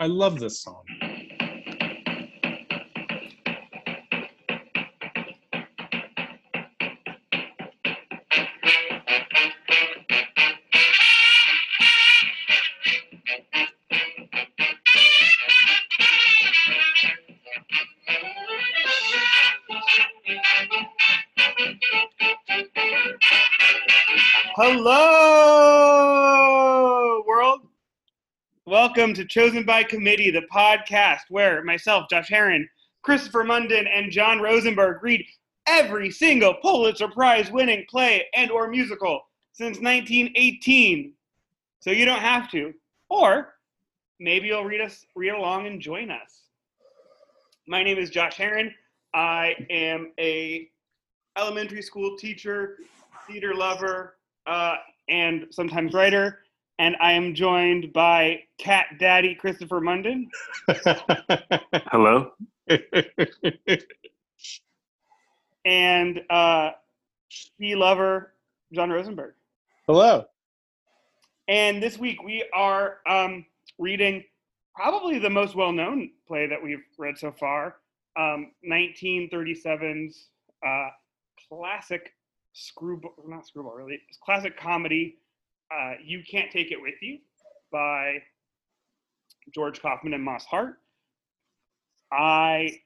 I love this song. Welcome to Chosen by Committee, the podcast where myself, Josh Heron, Christopher Munden, and John Rosenberg read every single Pulitzer Prize winning play and or musical since 1918. So you don't have to. Or maybe you'll read us read along and join us. My name is Josh Heron. I am a elementary school teacher, theater lover, uh, and sometimes writer. And I am joined by Cat Daddy Christopher Munden Hello. and uh, ski lover John Rosenberg. Hello. And this week we are um, reading probably the most well-known play that we've read so far, um, 1937's uh, classic screwball, not screwball really, it's classic comedy, uh, "You Can't Take It With You" by George Kaufman and Moss Hart. I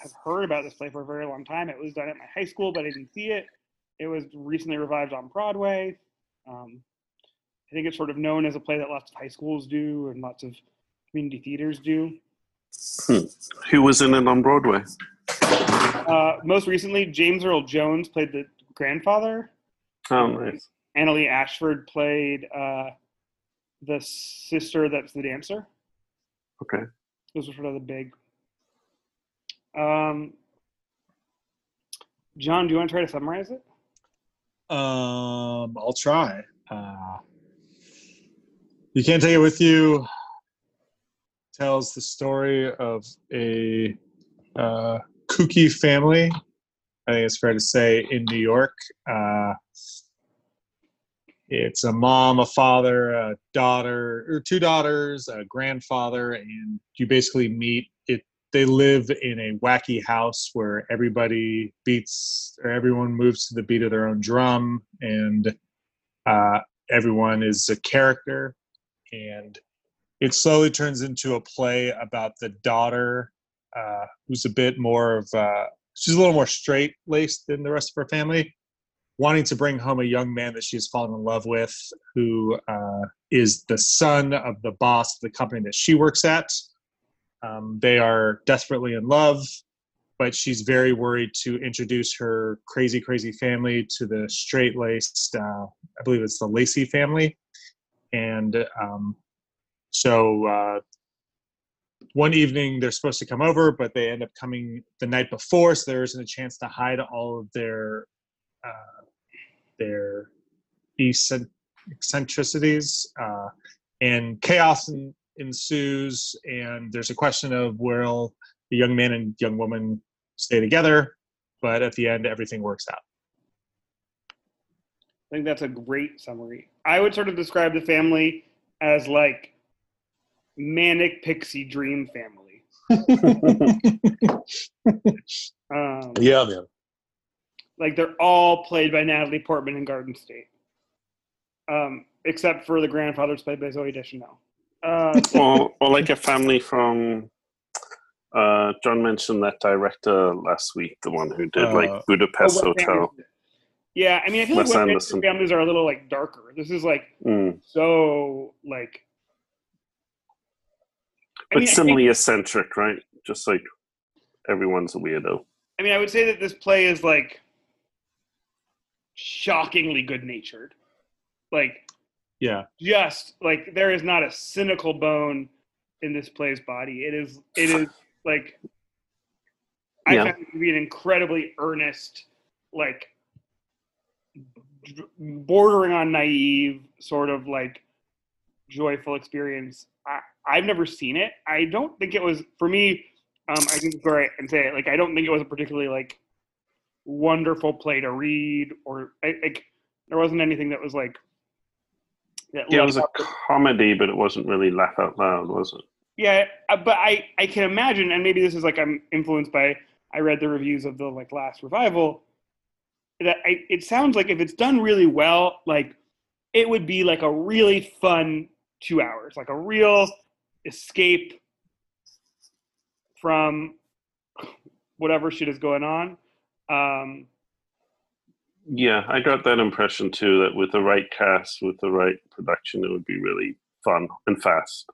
have heard about this play for a very long time. It was done at my high school, but I didn't see it. It was recently revived on Broadway. Um, I think it's sort of known as a play that lots of high schools do and lots of community theaters do. Who was in it on Broadway? Uh, most recently, James Earl Jones played the grandfather. Oh, nice. Annaleigh Ashford played uh, the sister that's the dancer. Okay. Those were sort of the big. Um, John, do you want to try to summarize it? Um, I'll try. Uh, you can't take it with you. Tells the story of a uh, kooky family. I think it's fair to say in New York. Uh, it's a mom, a father, a daughter, or two daughters, a grandfather, and you basically meet it. They live in a wacky house where everybody beats or everyone moves to the beat of their own drum, and uh, everyone is a character. And it slowly turns into a play about the daughter, uh, who's a bit more of uh, she's a little more straight laced than the rest of her family wanting to bring home a young man that she's fallen in love with, who uh, is the son of the boss of the company that she works at. Um, they are desperately in love, but she's very worried to introduce her crazy, crazy family to the straight laced, uh, I believe it's the Lacey family. And um, so uh, one evening they're supposed to come over, but they end up coming the night before, so there isn't a chance to hide all of their uh, their eccentricities, uh, and chaos en- ensues. And there's a question of will the young man and young woman stay together? But at the end, everything works out. I think that's a great summary. I would sort of describe the family as like manic pixie dream family. Um, Yeah, man. Like they're all played by Natalie Portman in Garden State, um, except for the grandfather's played by Zooey Deschanel. Uh, or, or like a family from. Uh, John mentioned that director last week, the one who did Uh, like Budapest Oh, Hotel. Yeah, I mean, I feel Wes like Wes Anderson. Anderson families are a little like darker. This is like Mm. so like. I But mean, I think- similarly eccentric, right? Just like everyone's a weirdo. I mean, I would say that this play is like shockingly good natured. Like, Yeah. just like there is not a cynical bone in this play's body. It is, it is like, I Yeah. found it to be an incredibly earnest, like, bordering on naive, sort of like joyful experience. I, I've never seen it. I don't think it was for me. Um, I can go right and say it. Like, I don't think it was a particularly like wonderful play to read, or like there wasn't anything that was like that. Yeah, it was a comedy, but it wasn't really laugh out loud, was it? Yeah, uh, but I I can imagine, and maybe this is like I'm influenced by I read the reviews of the like last revival. That I, it sounds like if it's done really well, like it would be like a really fun two hours, like a real escape from whatever shit is going on. Um, Yeah, I got that impression too. That with the right cast, with the right production, it would be really fun and fast.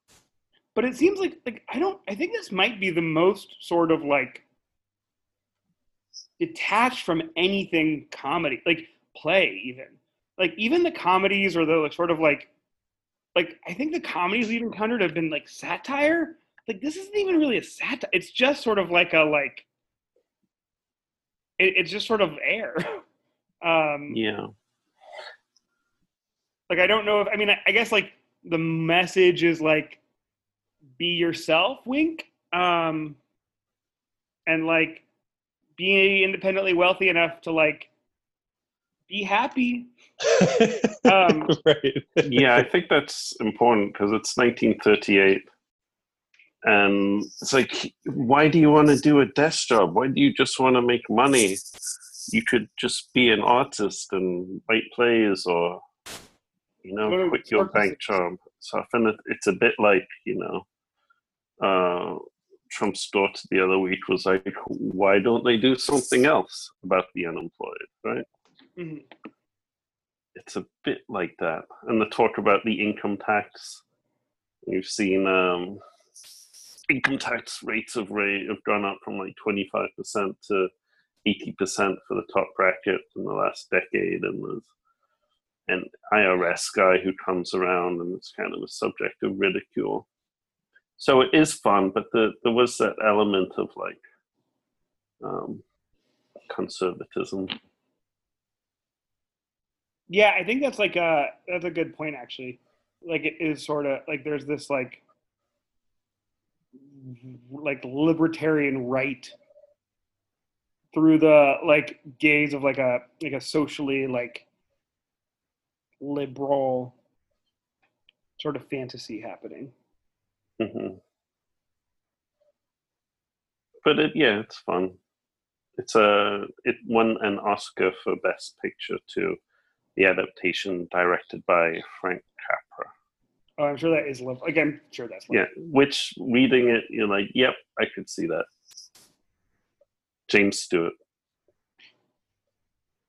but it seems like like I don't I think this might be the most sort of like detached from anything comedy like play even like even the comedies or the like sort of like like I think the comedies we've encountered have been like satire like this isn't even really a satire it's just sort of like a like it, it's just sort of air. Um Yeah, like I don't know if I mean I, I guess like the message is like be yourself wink. Um and like be independently wealthy enough to like be happy. Um right. yeah, I think that's important because it's 1938, and it's like, why do you want to do a desk job? Why do you just want to make money? You could just be an artist and write plays, or you know, to quit your bank job. So I find it, it's a bit like you know, uh, Trump's daughter the other week was like, why don't they do something else about the unemployed, right? mhm. it's a bit like that. And the talk about the income tax. You've seen um, income tax rates rate have gone up from like 25% to 80% for the top bracket in the last decade. And there's an IRS guy who comes around and it's kind of a subject of ridicule. So it is fun, but the, there was that element of like um, conservatism. yeah I think that's like a that's a good point actually like it is sort of like there's this like like libertarian right through the like gaze of like a like a socially like liberal sort of fantasy happening hmm But it, yeah, it's fun. It's a it won an Oscar for Best Picture too. The adaptation directed by Frank Capra. Oh i'm sure that is love. like i'm sure that's Yeah, which reading it, you're like, yep, I could see that. James Stewart.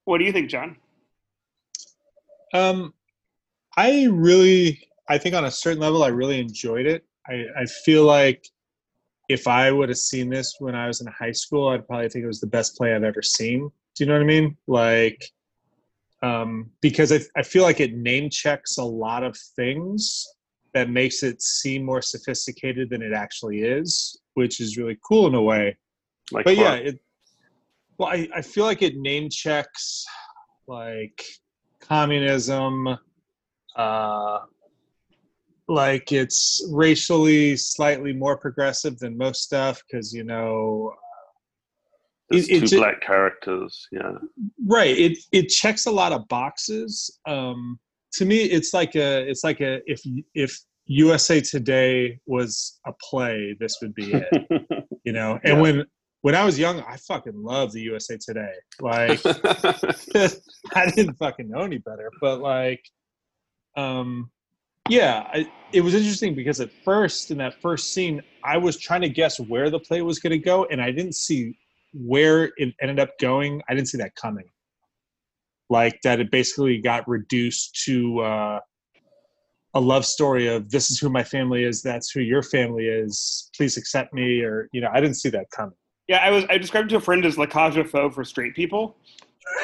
what do you think john Um, I really, I think on a certain level, I really enjoyed it. I, I feel like if I would have seen this when I was in high school, I'd probably think it was the best play I've ever seen. Do you know what I mean? Like, um, because I, I feel like it name checks a lot of things that makes it seem more sophisticated than it actually is, which is really cool in a way. Like but yeah it well I, I feel like it name checks like communism uh like it's racially slightly more progressive than most stuff because you know there's it- two black characters. Yeah. right it it checks a lot of boxes um to me it's like a it's like a if if usa today was a play this would be it you know and Yeah. when when i was young i fucking loved the usa today like I didn't fucking know any better, but like, um, yeah, I, it was interesting because at first, in that first scene, I was trying to guess where the play was going to go, and I didn't see where it ended up going. I didn't see that coming. Like that, it basically got reduced to uh, a love story of this is who my family is, that's who your family is. Please accept me, or you know, I didn't see that coming. yeah i was i described it to a friend as la cage aux folles for straight people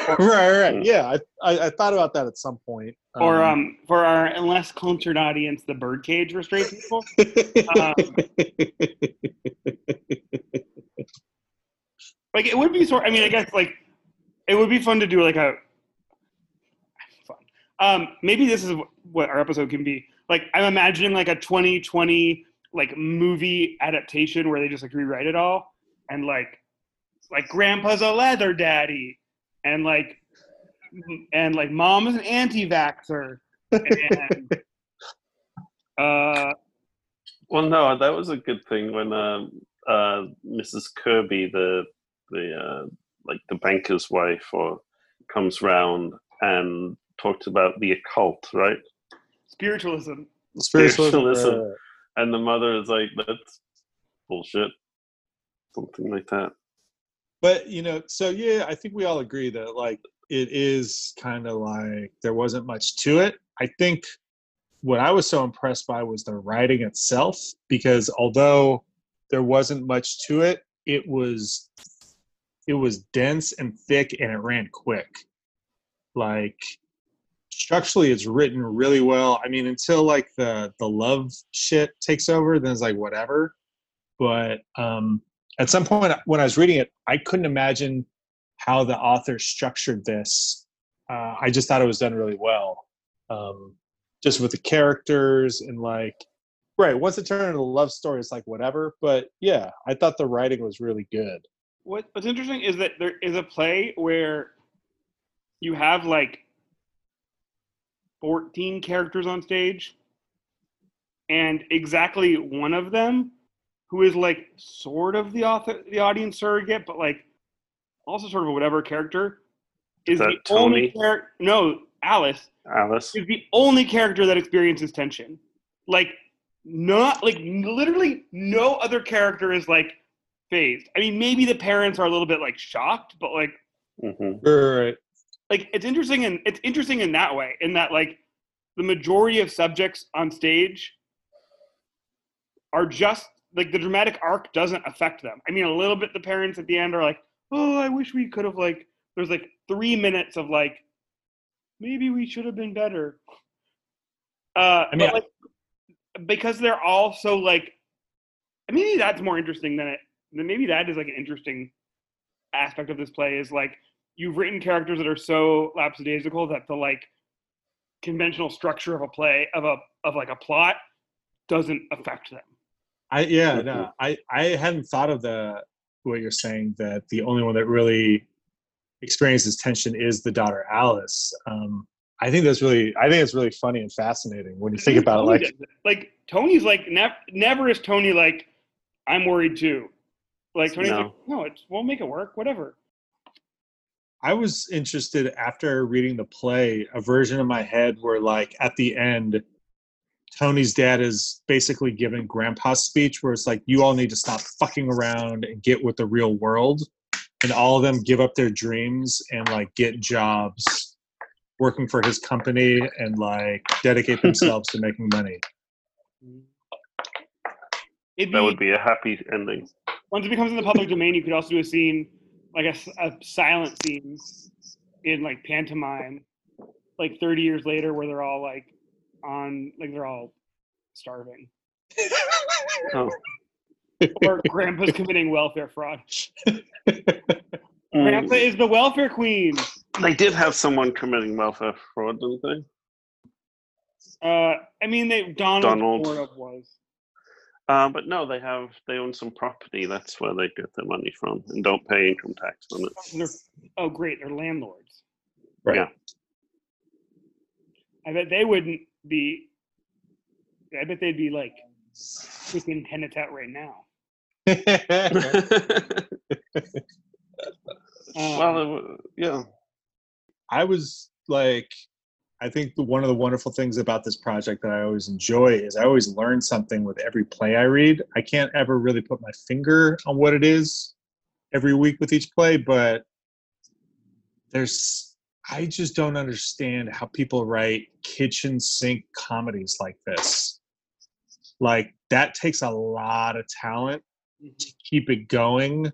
right, right, yeah. I, I, I thought about that at some point. or um for our less cultured audience the birdcage for straight people um, like it would be sort i mean i guess like it would be fun to do like a fun um maybe this is what our episode can be like i'm imagining like a 2020 like movie adaptation where they just like rewrite it all and like like grandpa's a leather daddy and like and like mom is an anti-vaxxer and uh Well, no, that was a good thing when um, uh, Mrs. Kirby, the the uh, like the banker's wife, or comes round and talks about the occult, right? Spiritualism. Spiritualism. uh, And the mother is like, "That's bullshit," something like that. but you know so yeah i think we all agree that like it is kind of like there wasn't much to it i think what i was so impressed by was the writing itself because although there wasn't much to it it was it was dense and thick and it ran quick like structurally it's written really well i mean until like the the love shit takes over then it's like whatever but um at some point when I was reading it, I couldn't imagine how the author structured this. Uh, I just thought it was done really well, um, just with the characters and like, right. Once it turned into a love story, it's like whatever. But yeah, I thought the writing was really good. What What's interesting is that there is a play where you have like 14 characters on stage, and exactly one of them, who is like sort of the author, the audience surrogate, but like also sort of a whatever character, is that the only character. No, Alice Alice. is the only character that experiences tension. Like, not like literally no other character is like phased. I mean, maybe the parents are a little bit like shocked, but like, hmm Right. like it's interesting and it's interesting in that way, in that like the majority of subjects on stage are just like the dramatic arc doesn't affect them. I mean, a little bit. The parents at the end are like, "Oh, I wish we could have like." There's like three minutes of like, maybe we should have been better. Uh, I mean, but, like, because they're all so like, maybe that's more interesting than it. Then maybe that is like an interesting aspect of this play is like you've written characters that are so lapsadaisical that the like conventional structure of a play of a of like a plot doesn't affect them. I yeah no I I hadn't thought of the what you're saying that the only one that really experiences tension is the daughter Alice. Um, I think that's really I think it's really funny and fascinating when you think about it. Like like Tony's like never never is Tony like I'm worried too. Like Tony's No. like no, it's we'll make it work, whatever. I was interested after reading the play, a version of my head where, like, at the end, Tony's dad is basically giving grandpa's speech where it's like, you all need to stop fucking around and get with the real world. And all of them give up their dreams and, like, get jobs working for his company and, like, dedicate themselves to making money. It'd That be, would be a happy ending. Once it becomes in the public domain, you could also do a scene like a silent scene in like pantomime, like 30 years later, where they're all like on like they're all starving, Oh. or grandpa's committing welfare fraud. Grandpa is the welfare queen. They did have someone committing welfare fraud, didn't they? Uh, I mean, they Donald, Donald. sort of was. Uh, but no, they have they own some property. That's where they get their money from, and don't pay income tax on it. They're, oh, great, they're landlords. Right. Yeah. I bet they wouldn't be. I bet they'd be like kicking tenants out right now. Um, well, yeah. I was like, I think the, one of the wonderful things about this project that I always enjoy is I always learn something with every play I read. I can't ever really put my finger on what it is every week with each play, but there's, I just don't understand how people write kitchen sink comedies like this. Like, that takes a lot of talent mm-hmm. to keep it going.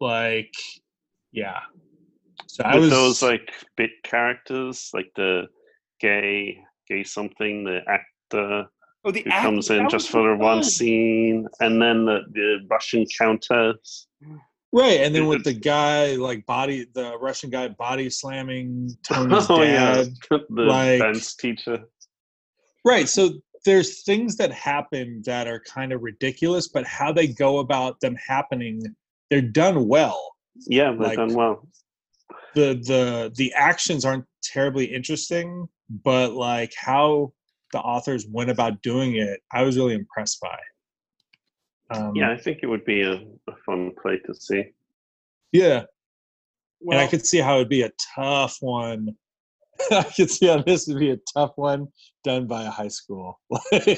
Like, yeah. So I With was those like bit characters, like the gay, gay something, the actor oh, the who act- comes in just for the one scene, and then the, the Russian countess. Right, and then with the guy like body, the Russian guy body slamming Tony's oh yeah, dad. the like- dance teacher. Right, so there's things that happen that are kind of ridiculous, but how they go about them happening, they're done well. Yeah, they've like- done well. The the The actions aren't terribly interesting, but like how the authors went about doing it, I was really impressed by. Um, Yeah, I think it would be a, a fun play to see. yeah, Well, and I could see how it'd be a tough one. I could see how this would be a tough one done by a high school.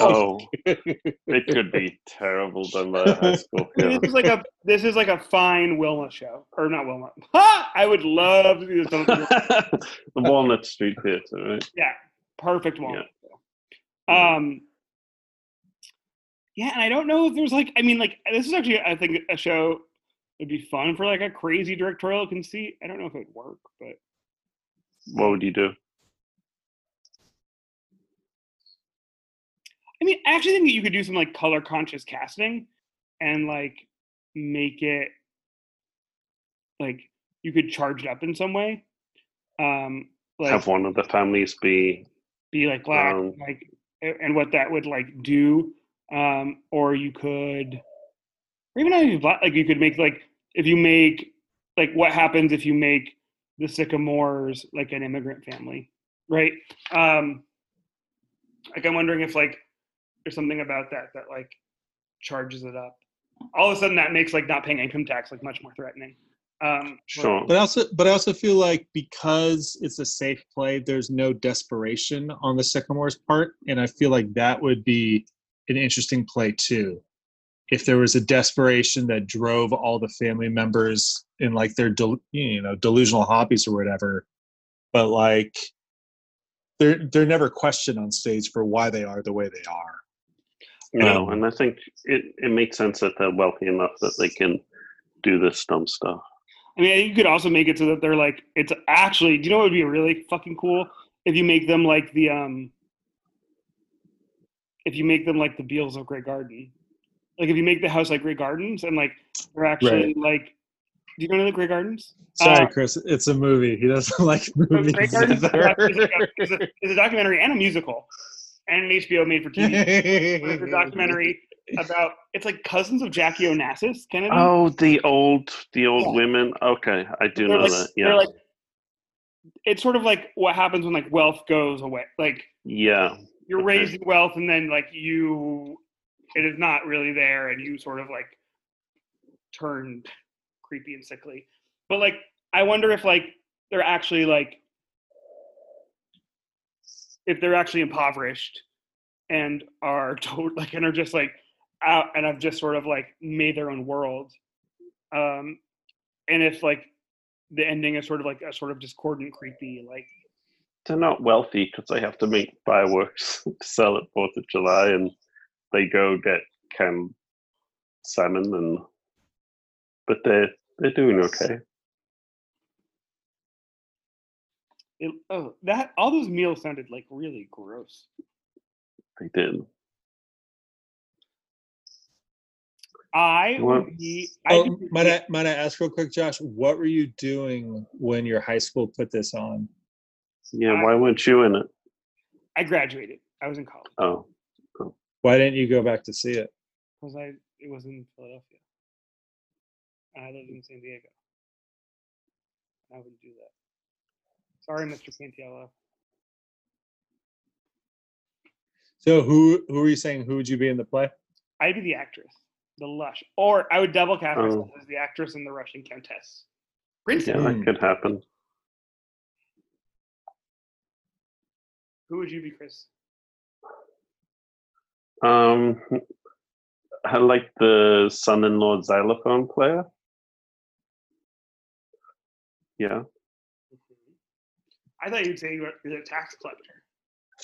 Oh, it could be terrible done by a high school. Yeah. this is like a this is like a fine Wilma show, or not Wilma. Ha! I would love to do this. the- the Walnut Street Theatre, right? Yeah, perfect Walnut. show. Um, yeah, and I don't know if there's like, I mean, like this is actually, I think, a show would be fun for like a crazy directorial conceit. I don't know if it'd work, but What would you do? I mean, I actually think that you could do some like color conscious casting and like make it like you could charge it up in some way. Um, like Have one of the families be be like black, Um, like, and what that would like do. Um, or you could, or even even black, like you could make like if you make like what happens if you make the Sycamores like an immigrant family, right? Um, like I'm wondering if like there's something about that that like charges it up. All of a sudden, that makes like not paying income tax like much more threatening. Um, sure. But also, but I also feel like because it's a safe play, there's no desperation on the Sycamore's part, and I feel like that would be an interesting play too. If there was a desperation that drove all the family members in like their del- you know delusional hobbies or whatever, but like they're they're never questioned on stage for why they are the way they are. No, Um, and I think it, it makes sense that they're wealthy enough that they can do this dumb stuff. I mean, you could also make it so that they're like, it's actually, do you know what would be really fucking cool? If you make them like the, um, if you make them like the Beales of Grey Garden. Like if you make the house like Grey Gardens and like they're actually like, do you know the Grey Gardens? Sorry, Uh, Chris, it's a movie. He doesn't like Grey movies. Gardens is a, is a, is a documentary and a musical and an HBO made for TV. It's a documentary about, it's like cousins of Jackie Onassis, Kennedy. Oh, the old the old Yeah. women. Okay, I do know like- that. they're Yeah, like, it's sort of like what happens when like wealth goes away. Like yeah, you're Okay. raising wealth and then like you it is not really there and you sort of like turned creepy and sickly. But like i wonder if like they're actually like if they're actually impoverished and are told like and are just like out and have just sort of like made their own world. Um and if like the ending is sort of like a sort of discordant creepy like they're not wealthy because they have to make fireworks to sell at Fourth of July, and they go get canned salmon, and but they're they're doing okay. it, oh that all those meals sounded like really gross They did. I Well- would be. I Oh, be- might I might I ask real quick, Josh? What were you doing when your high school put this on? Yeah, I- why weren't you in it? I graduated. I was in college Oh, Why didn't you go back to see it? because I it was in Philadelphia. I lived in San Diego. I wouldn't do that. Sorry, Mr. Cantiello. So who who are you saying? Who would you be in the play? I'd be the actress, the lush, or I would double cast Oh. myself as the actress and the Russian countess. Princess. yeah, that could happen. Who would you be, Chris? Um, I like the son-in-law xylophone player. Yeah, I thought you'd say you were the tax collector.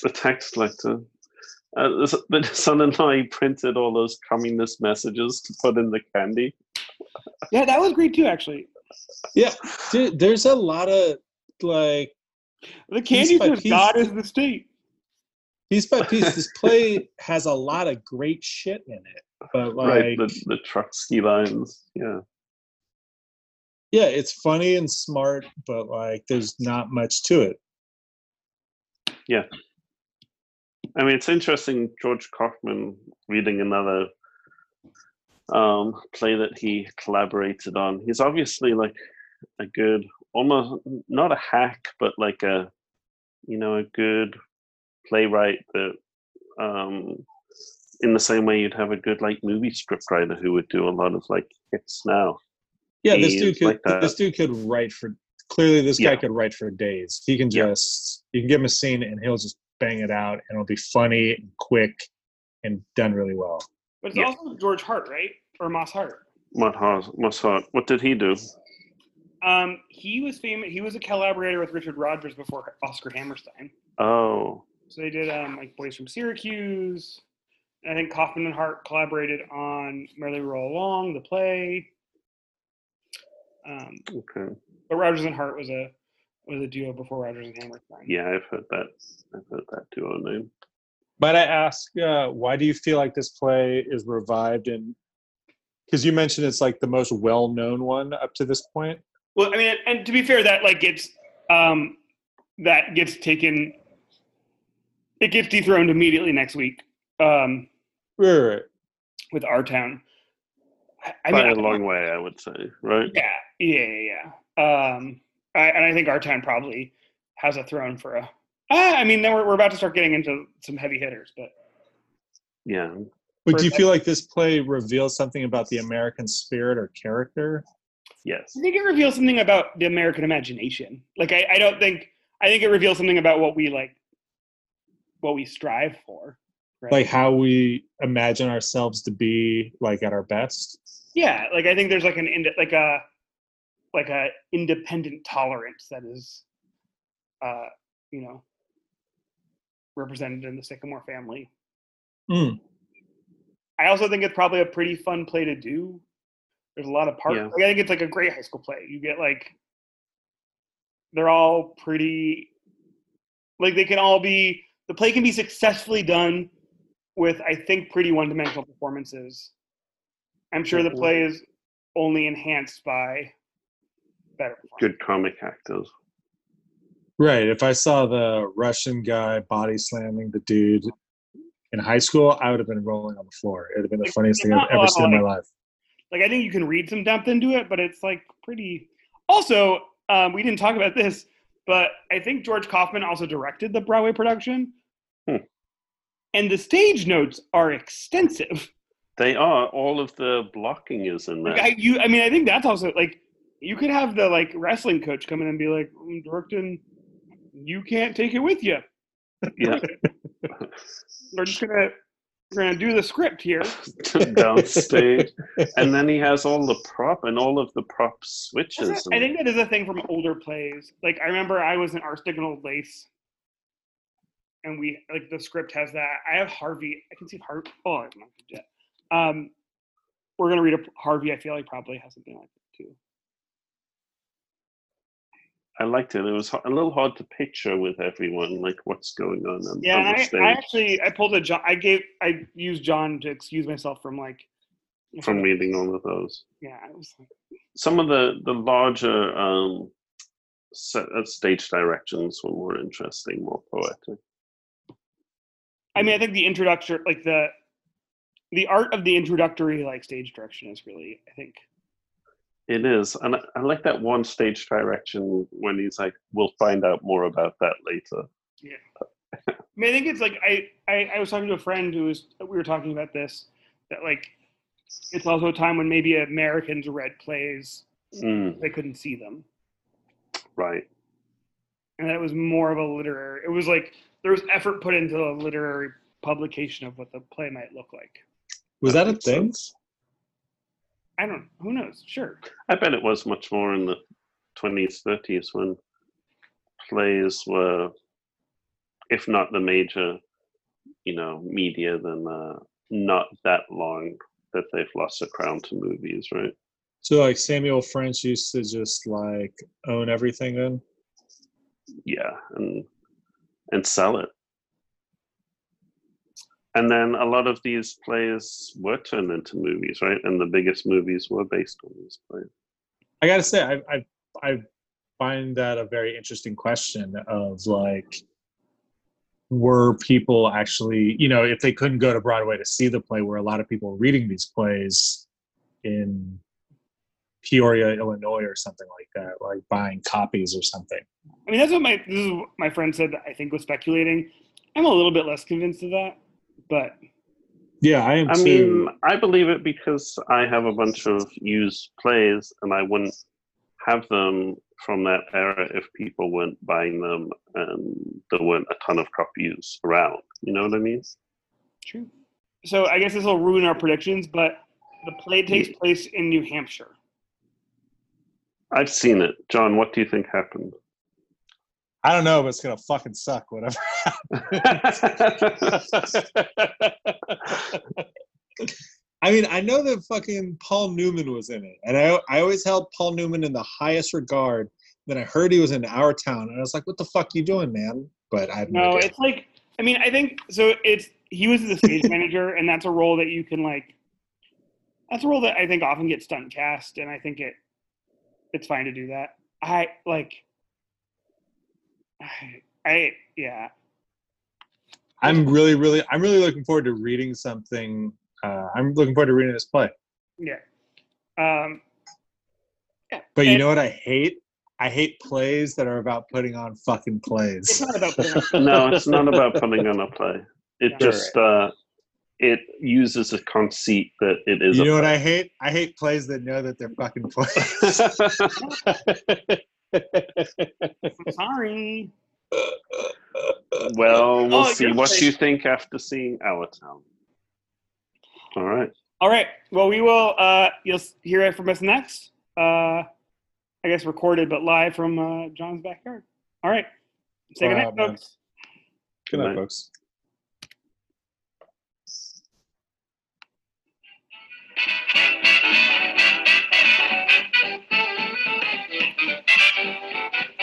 the tax collector. Uh, the son-in-law he printed all those communist messages to put in the candy. Yeah, that was great too, actually. Yeah, dude, there's a lot of like The candy by says piece. God is the state. Piece by piece. This play has a lot of great shit in it, but like, right, the the Trotsky lines. Yeah, yeah, it's funny and smart, but like, there's not much to it. Yeah. I mean it's interesting. George Kaufman reading another um, play that he collaborated on. He's obviously like a good, almost not a hack, but like a you know a good playwright that um, in the same way you'd have a good like movie scriptwriter who would do a lot of like hits now. Yeah, this dude could like this dude could write for clearly this guy could write for days. He can Yeah. just you can give him a scene and he'll just bang it out and it'll be funny and quick and done really well. But it's Yeah. also George Hart, right? Or Moss Hart. Matt Hart, Mossad, what did he do? Um, he was famous. He was a collaborator with Richard Rodgers before Oscar Hammerstein. Oh, So they did um, like Boys from Syracuse. I think Kaufman and Hart collaborated on Merrily Roll Along, the play. Um, okay. but Rodgers and Hart was a was a duo before Rodgers and Hammerstein. Yeah, I've heard that. I've heard that duo name. But I ask, uh, why do you feel like this play is revived? And because you mentioned it's like the most well-known one up to this point. Well, I mean, and to be fair, that like gets um, that gets taken. It gets dethroned immediately next week um, Right, right, right. with Our Town. I, I By mean, a long way, I would say, right? yeah, yeah, yeah. yeah. Um, I, and I think Our Town probably has a throne for a. Ah, I mean, then we're we're about to start getting into some heavy hitters, but Yeah. But do you feel like this play reveals something about the American spirit or character? Yes. I think it reveals something about the American imagination. Like, I, I don't think I think it reveals something about what we like, what we strive for. Right? Like how we imagine ourselves to be like at our best? yeah like i think there's like an ind- like a like a independent tolerance that is uh you know represented in the sycamore family Mm. i also think it's probably a pretty fun play to do there's a lot of parts Yeah. like, i think it's like a great high school play you get like they're all pretty like they can all be the play can be successfully done with i think pretty one-dimensional performances i'm sure the play is only enhanced by better. Good comic actors. Right. If I saw the Russian guy body slamming the dude in high school, I would have been rolling on the floor. It would have been the Like, funniest thing there's I've ever lot seen in my life. like i think you can read some depth into it but it's like pretty also um, we didn't talk about this but i think george kaufman also directed the broadway production Hmm. and the stage notes are extensive They are. All of the blocking is in there. like I, you i mean i think that's also like you could have the like wrestling coach come in and be like "I'm directing you can't take it with you yeah. we're just gonna we're gonna do the script here Downstage. And then he has all the prop and all of the prop switches. I think that is a thing from older plays. Like I remember I was in Arsenic and Old Lace, and we like the script has that. I have Harvey. I can see Harvey. Oh, I'm not yet. Um, we're gonna read a Harvey. I feel like probably has something like that too. I liked it. It was a little hard to picture with everyone, like what's going on on, Yeah, on the I, I actually I pulled a John. I gave I used John to excuse myself from like from reading all of those. Yeah, was like, Some of the the larger um, set, uh, stage directions were more interesting, more poetic. I mean, I think the introduction, like the the art of the introductory like stage direction is really, I think, It is, and I, I like that one stage direction when he's like, "We'll find out more about that later." I mean, I think it's like I, I I was talking to a friend who was we were talking about this that like it's also a time when maybe Americans read plays Mm, they couldn't see them, right. and that was more of a literary. It was like there was effort put into a literary publication of what the play might look like. Was That that a makes thing? Sense. I don't. Who knows? Sure. I bet it was much more in the twenties, thirties when plays were, if not the major, you know, media, then uh, not that long that they've lost the crown to movies, right? So like Samuel French used to just like own everything then? yeah and and sell it and then a lot of these plays were turned into movies right and the biggest movies were based on these plays I gotta say, I, I I find that a very interesting question of like, were people actually, you know, if they couldn't go to Broadway to see the play, were a lot of people reading these plays in Peoria, Illinois, or something like that, like buying copies or something? I mean, that's what my this is what my friend said. That I think was speculating. I'm a little bit less convinced of that. But Yeah, I am I too. mean, I believe it because I have a bunch of used plays, and I wouldn't have them from that era if people weren't buying them and there weren't a ton of copies around. You know what I mean? true. So I guess this will ruin our predictions, but the play takes place in New Hampshire. I've seen it. John, what do you think happened? I don't know, but it's gonna fucking suck. Whatever. I mean, I know that fucking Paul Newman was in it, and I I always held Paul Newman in the highest regard. Then I heard he was in Our Town, and I was like, "What the fuck you doing, man?" But I have no, No, it's like I mean I think so. It's he was the stage manager, and that's a role that you can like. That's a role that I think often gets stunt cast, and I think it it's fine to do that. I like. I, I yeah. I'm really, really, I'm really looking forward to reading something. Uh, I'm looking forward to reading this play. Yeah. Um, yeah. But you And know what I hate? I hate plays that are about putting on fucking plays. it's plays. not about putting no, it's not about putting on a play. It Yeah. just uh, it uses a conceit that it is. You a know what. I hate? I hate plays that know that they're fucking plays. I'm sorry. well, we'll Oh, see what place. you think after seeing Our Town. All right. All right. Well, we will. Uh, you'll hear it from us next. Uh, I guess recorded, but live from uh, John's backyard. All right. Say Wow, goodnight, folks. Good night, Night. folks. Thank you.